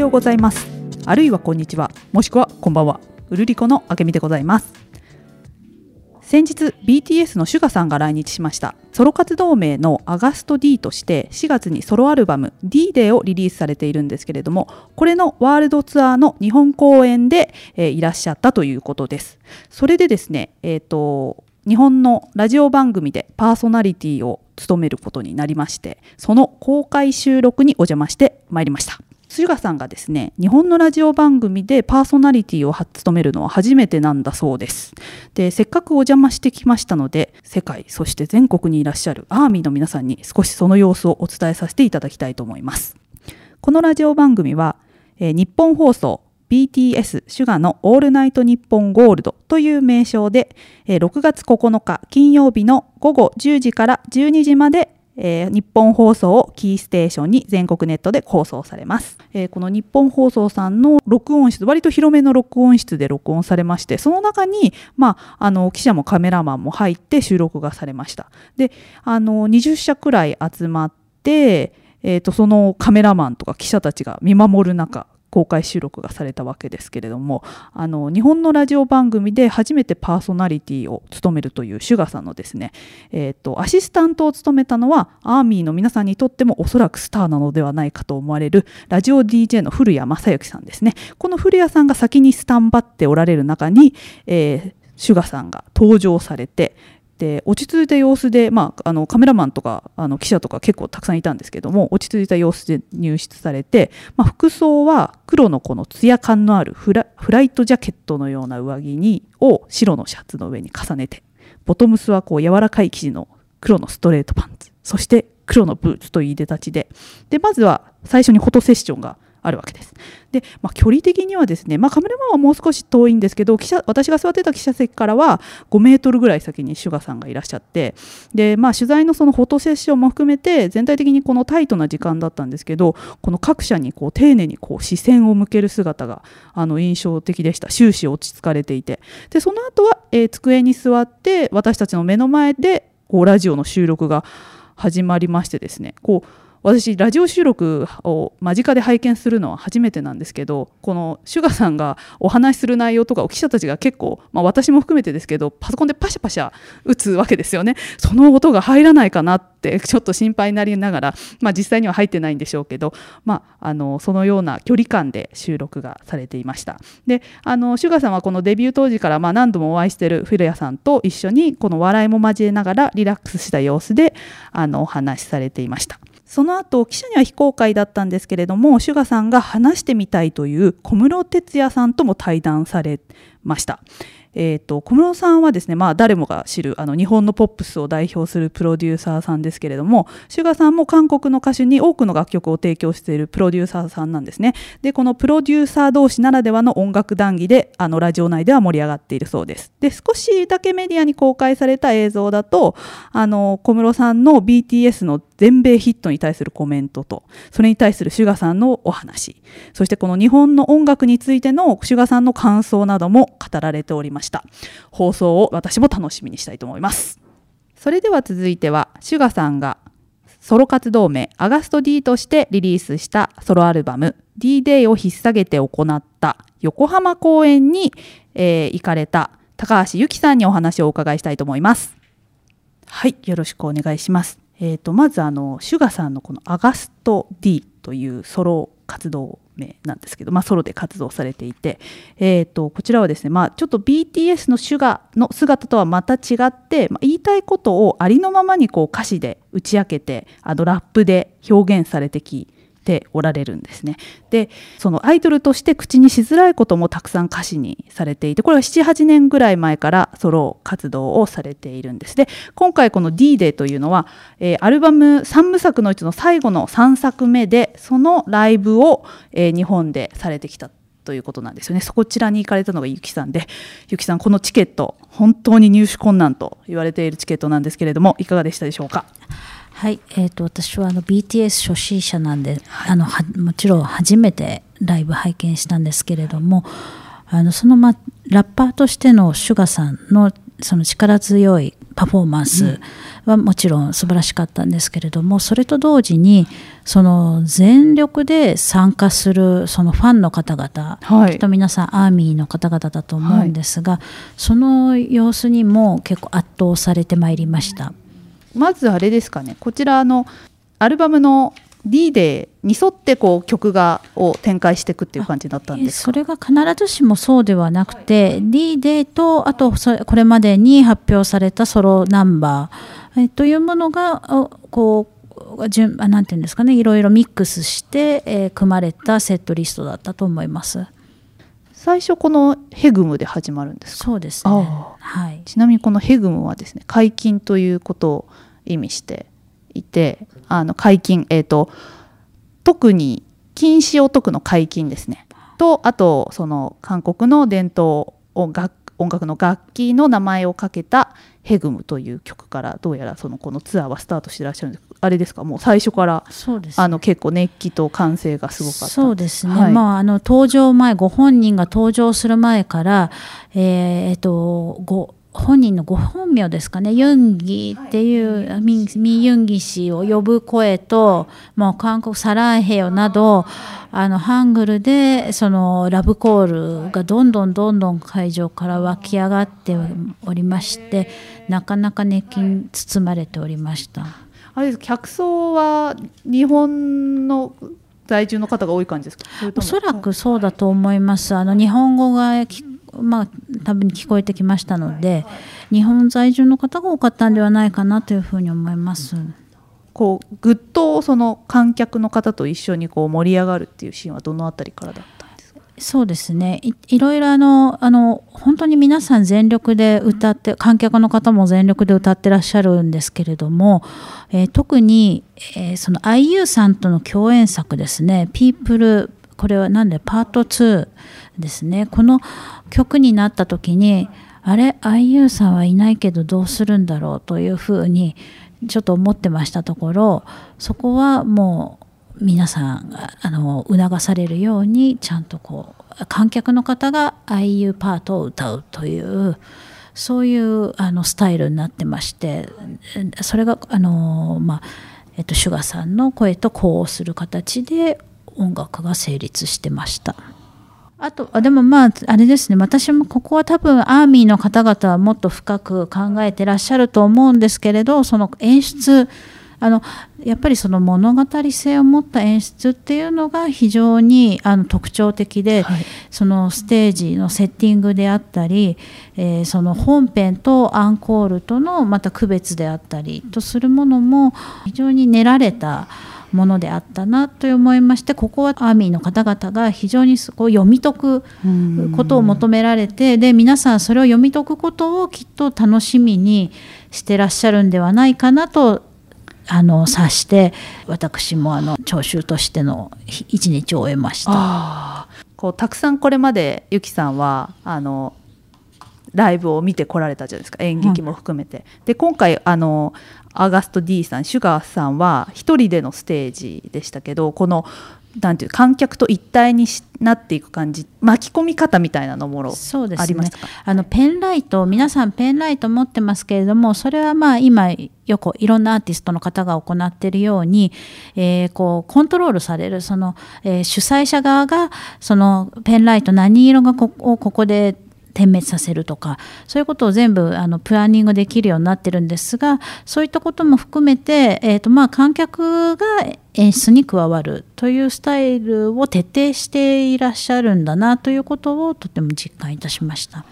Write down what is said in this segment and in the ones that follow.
ようございます。あるいはこんにちは。もしくはこんばんは。うるりこのあけみでございます。先日 BTS のシュガさんが来日しました。ソロ活動名のアガスト D として4月にソロアルバム D Day をリリースされているんですけれどもこれのワールドツアーの日本公演で、えー、いらっしゃったということです。それでですねえっ、ー、と日本のラジオ番組でパーソナリティを務めることになりましてその公開収録にお邪魔してまいりました。スガさんがですね日本のラジオ番組でパーソナリティを務めるのは初めてなんだそうです。でせっかくお邪魔してきましたので世界そして全国にいらっしゃるアーミーの皆さんに少しその様子をお伝えさせていただきたいと思います。このラジオ番組は、えー、日本放送 BTS シュガのオールナイトニッポンゴールドという名称でえ6月9日金曜日の午後10時から12時までえー、日本放送をキーステーションに全国ネットで放送されます、えー、この日本放送さんの録音室割と広めの録音室で録音されましてその中に、まあ、あの記者もカメラマンも入って収録がされました。であの20社くらい集まってえーとそのカメラマンとか記者たちが見守る中公開収録がされたわけですけれどもあの日本のラジオ番組で初めてパーソナリティを務めるというシュガさんのですね、えーと、アシスタントを務めたのはアーミーの皆さんにとってもおそらくスターなのではないかと思われるラジオ DJ の古谷正幸さんですね。この古谷さんが先にスタンバっておられる中に、えー、シュガさんが登場されてで落ち着いた様子で、まあ、あのカメラマンとかあの記者とか結構たくさんいたんですけども落ち着いた様子で入室されて、まあ、服装は黒のこのツヤ感のあるフライトジャケットのような上着にを白のシャツの上に重ねてボトムスはこう柔らかい生地の黒のストレートパンツそして黒のブーツといいでたちででまずは最初にフォトセッションがあるわけです。で、まあ、距離的にはですね、まあ、カメラマンはもう少し遠いんですけど記者私が座ってた記者席からは5メートルぐらい先にシュガさんがいらっしゃってで、まあ、取材のそのフォトセッションも含めて全体的にこのタイトな時間だったんですけどこの各社にこう丁寧にこう視線を向ける姿があの印象的でした終始落ち着かれていてでその後は、えー、机に座って私たちの目の前でこうラジオの収録が始まりましてですねこう私ラジオ収録を間近で拝見するのは初めてなんですけどこのシュガさんがお話しする内容とかを記者たちが結構、まあ、私も含めてですけどパソコンでパシャパシャ打つわけですよね。その音が入らないかなってちょっと心配になりながら、まあ、実際には入ってないんでしょうけど、まあ、あのそのような距離感で収録がされていました。であのシュガさんはこのデビュー当時からまあ何度もお会いしている古谷さんと一緒にこの笑いも交えながらリラックスした様子であのお話しされていました。その後記者には非公開だったんですけれども SUGA さんが話してみたいという小室哲哉さんとも対談されました。えーと、小室さんはですね、まあ、誰もが知るあの日本のポップスを代表するプロデューサーさんですけれども SUGA さんも韓国の歌手に多くの楽曲を提供しているプロデューサーさんなんですねでこのプロデューサー同士ならではの音楽談義であのラジオ内では盛り上がっているそうですで少しだけメディアに公開された映像だとあの小室さんの BTS の全米ヒットに対するコメントとそれに対する SUGA さんのお話。そしてこの日本の音楽についての SUGA さんの感想なども語られておりました。放送を私も楽しみにしたいと思います。それでは続いては SUGA さんがソロ活動名アガスト D としてリリースしたソロアルバム D-Day を引っ提げて行った横浜公演に、えー、行かれた高橋由紀さんにお話をお伺いしたいと思います。はいよろしくお願いしますえーと、まずあのシュガさんのこのアガスト D というソロ活動名なんですけど、まあ、ソロで活動されていて、えーと、こちらはですね、まあ、ちょっと BTS のシュガの姿とはまた違って、まあ、言いたいことをありのままにこう歌詞で打ち明けてあのラップで表現されてきておられるんですね。でそのアイドルとして口にしづらいこともたくさん歌詞にされていてこれは78年ぐらい前からソロ活動をされているんですで今回この「D-Day」というのは、えー、アルバム3部作のうちの最後の3作目でそのライブを、えー、日本でされてきたということなんですよね。そこちらに行かれたのがゆきさんで、ゆきさん、このチケット、本当に入手困難と言われているチケットなんですけれども、いかがでしたでしょうか？はい、えーと、私はあの BTS 初心者なんで、はい、あのはもちろん初めてライブ拝見したんですけれどもあのその、ま、ラッパーとしての SUGA さんのその力強いパフォーマンスはもちろん素晴らしかったんですけれどもそれと同時にその全力で参加するそのファンの方々、はい、きっと皆さんアーミーの方々だと思うんですが、はい、その様子にも結構圧倒されてまいりました。まずあれですかね。こちらのアルバムの D デーに沿ってこう曲がを展開していくっていう感じだったんですそれが必ずしもそうではなくて、はい、D デーとあとこれまでに発表されたソロナンバー、えというものがこう順なんていうんですかね。いろいろミックスして、えー、組まれたセットリストだったと思います。最初このヘグムで始まるんですそうですね、はい、ちなみにこのヘグムはですね解禁ということを意味していてあの解禁、えーと、特に禁止を解くの解禁ですね。とあとその韓国の伝統音楽音楽の楽器の名前をかけた「ヘグム」という曲からどうやらそのこのツアーはスタートしてらっしゃるんです。あれですか？もう最初からそうです、ね、あの結構熱気と歓声がすごかった。そうですね、はい、まあ、あの登場前ご本人が登場する前から、えー、えっとご本人のご本名ですかね。ユンギっていうミミユンギ氏を呼ぶ声ともう韓国サランヘヨなどあのハングルでそのラブコールがどんどんどんどん会場から湧き上がっておりましてなかなか熱気に包まれておりました。あれ客層は日本の在住の方が多い感じですか？おそらくそうだと思います。あの日本語がまあ、多分聞こえてきましたので日本在住の方が多かったんではないかなというふうに思います。こうぐっとその観客の方と一緒にこう盛り上がるっていうシーンはどのあたりからだったんですか？そうですね。いいろいろあのあの本当に皆さん全力で歌って観客の方も全力で歌ってらっしゃるんですけれども、えー、特に、えー、その IU さんとの共演作ですね「People」これは何で？パート2ですね。この曲になった時にあれ？IU さんはいないけどどうするんだろうというふうにちょっと思ってましたところそこはもう皆さんあの促されるようにちゃんとこう観客の方が IU パートを歌うというそういうあのスタイルになってましてそれがあの、まあえっと、シュガさんの声と呼応する形で音楽が成立してました。あとあでもまああれですね私もここは多分アーミーの方々はもっと深く考えてらっしゃると思うんですけれどその演出あのやっぱりその物語性を持った演出っていうのが非常にあの特徴的で、はい、そのステージのセッティングであったり、えー、その本編とアンコールとのまた区別であったりとするものも非常に練られた。ものであったなと思いましてここはアーミーの方々が非常にこう読み解くことを求められてで皆さんそれを読み解くことをきっと楽しみにしてらっしゃるんではないかなとあの察して私もあの聴衆としての一日を終えました。こうたくさんこれまでゆきさんはあのライブを見てこられたじゃないですか演劇も含めて。うん、で今回あのアガスト D さんシュガーさんは1人でのステージでしたけどこのなんていう観客と一体になっていく感じ巻き込み方みたいなのもそうです、ね、ありますか？あのペンライト皆さんペンライト持ってますけれどもそれはまあ今よくいろんなアーティストの方が行っているように、えー、こうコントロールされるその、えー、主催者側がそのペンライト何色がこをここで点滅させるとかそういうことを全部あのプランニングできるようになってるんですがそういったことも含めて、えーとまあ、観客が演出に加わるというスタイルを徹底していらっしゃるんだなということをとても実感いたしました。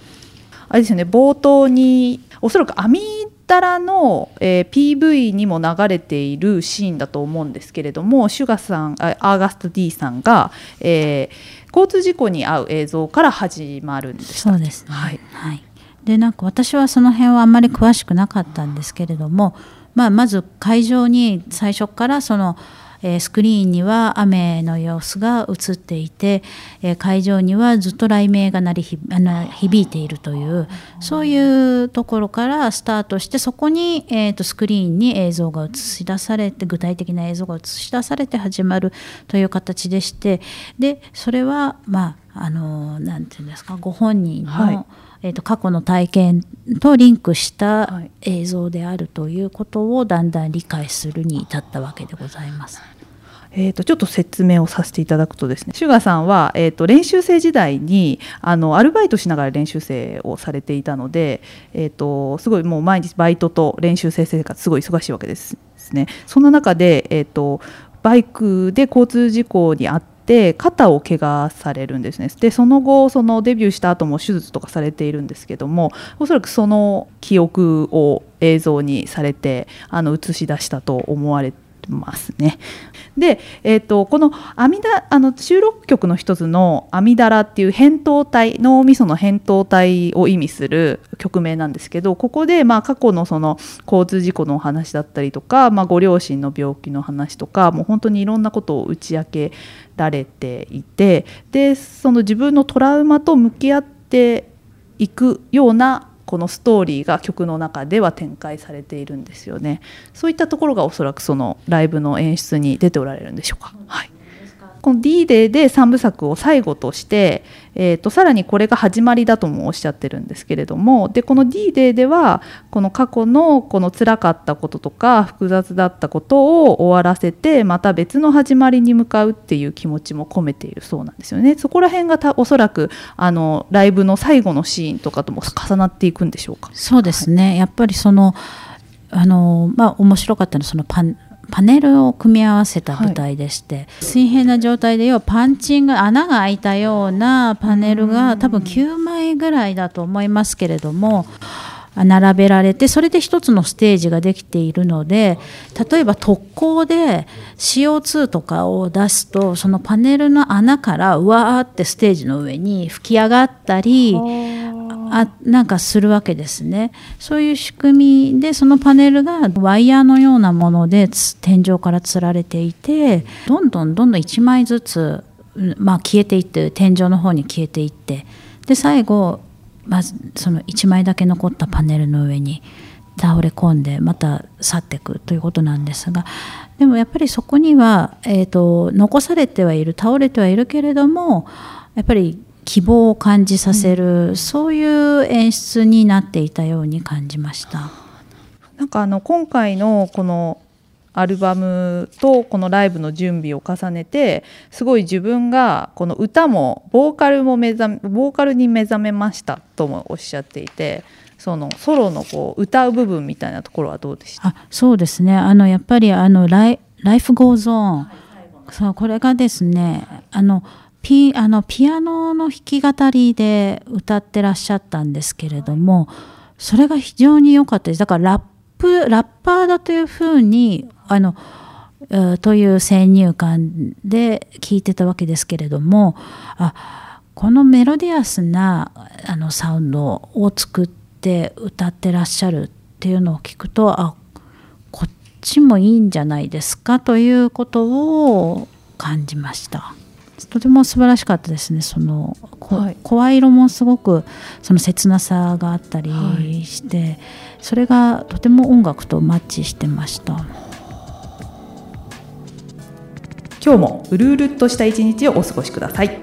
あれですよね冒頭におそらくアミダラの、えー、PV にも流れているシーンだと思うんですけれどもシュガさんアーガスト D さんが、えー交通事故に遭う映像から始まるんですそうですね、はい、はい、でなんか私はその辺はあんまり詳しくなかったんですけれども、まあ、まず会場に最初からそのえスクリーンには雨の様子が映っていて、え会場にはずっと雷鳴が鳴り響いているというそういうところからスタートしてそこに、えー、とスクリーンに映像が映し出されて具体的な映像が映し出されて始まるという形でしてでそれはまああのなんていうんですかご本人の、はい、えーと、過去の体験とリンクした映像であるということをだんだん理解するに至ったわけでございます。えー、とちょっと説明をさせていただくとですねシュガさんは、えー、と練習生時代にあのアルバイトしながら練習生をされていたので、えー、とすごいもう毎日バイトと練習生生活すごい忙しいわけですね。そんな中で、えー、とバイクで交通事故に遭って肩を怪我されるんですね。でその後そのデビューした後も手術とかされているんですけどもおそらくその記憶を映像にされてあの映し出したと思われてますね。で、えーと、この阿弥陀あの収録曲の一つの「阿弥陀羅」っていう扁桃体脳みその扁桃体を意味する曲名なんですけどここでまあ過去のその交通事故のお話だったりとか、まあ、ご両親の病気の話とかもう本当にいろんなことを打ち明けられていてでその自分のトラウマと向き合っていくようなこのストーリーが曲の中では展開されているんですよね。そういったところがおそらくそのライブの演出に出ておられるんでしょうか。はい。この D デーで3部作を最後として、えーと、さらにこれが始まりだともおっしゃってるんですけれどもでこの D デーではこの過去のこの辛かったこととか複雑だったことを終わらせてまた別の始まりに向かうっていう気持ちも込めているそうなんですよね。そこら辺がたおそらくあのライブの最後のシーンとかとも重なっていくんでしょうか？そうですね、はい、やっぱりそのあのまあ面白かったのはそのパンパネルを組み合わせた舞台でして、はい、水平な状態で要はパンチング穴が開いたようなパネルが多分9枚ぐらいだと思いますけれども。並べられてそれで一つのステージができているので例えば特攻で CO2 とかを出すとそのパネルの穴からうわーってステージの上に吹き上がったりあなんかするわけですね。そういう仕組みでそのパネルがワイヤーのようなもので天井からつられていてどんどんどんどん1枚ずつ、まあ、消えていって天井の方に消えていってで最後まずその1枚だけ残ったパネルの上に倒れ込んでまた去っていくということなんですがでもやっぱりそこには、えーと残されてはいる倒れてはいるけれどもやっぱり希望を感じさせる、うん、そういう演出になっていたように感じました。なんかあの今回のこのアルバムとこのライブの準備を重ねてすごい自分がこの歌もボーカルも目覚めボーカルに目覚めましたともおっしゃっていてそのソロのこう歌う部分みたいなところはどうでした？あそうですね。あのやっぱりあのライ「ライフ・ゴーゾーン」そうこれがですねあのピあのピアノの弾き語りで歌ってらっしゃったんですけれどもそれが非常に良かったですだからラップラッパーだというふうにあのという先入観で聞いてたわけですけれどもあこのメロディアスなあのサウンドを作って歌ってらっしゃるっていうのを聞くとあこっちもいいんじゃないですかということを感じました。とても素晴らしかったですね。その、はい、声色もすごくその切なさがあったりして、はい、それがとても音楽とマッチしてました。今日もうるうるっとした一日をお過ごしください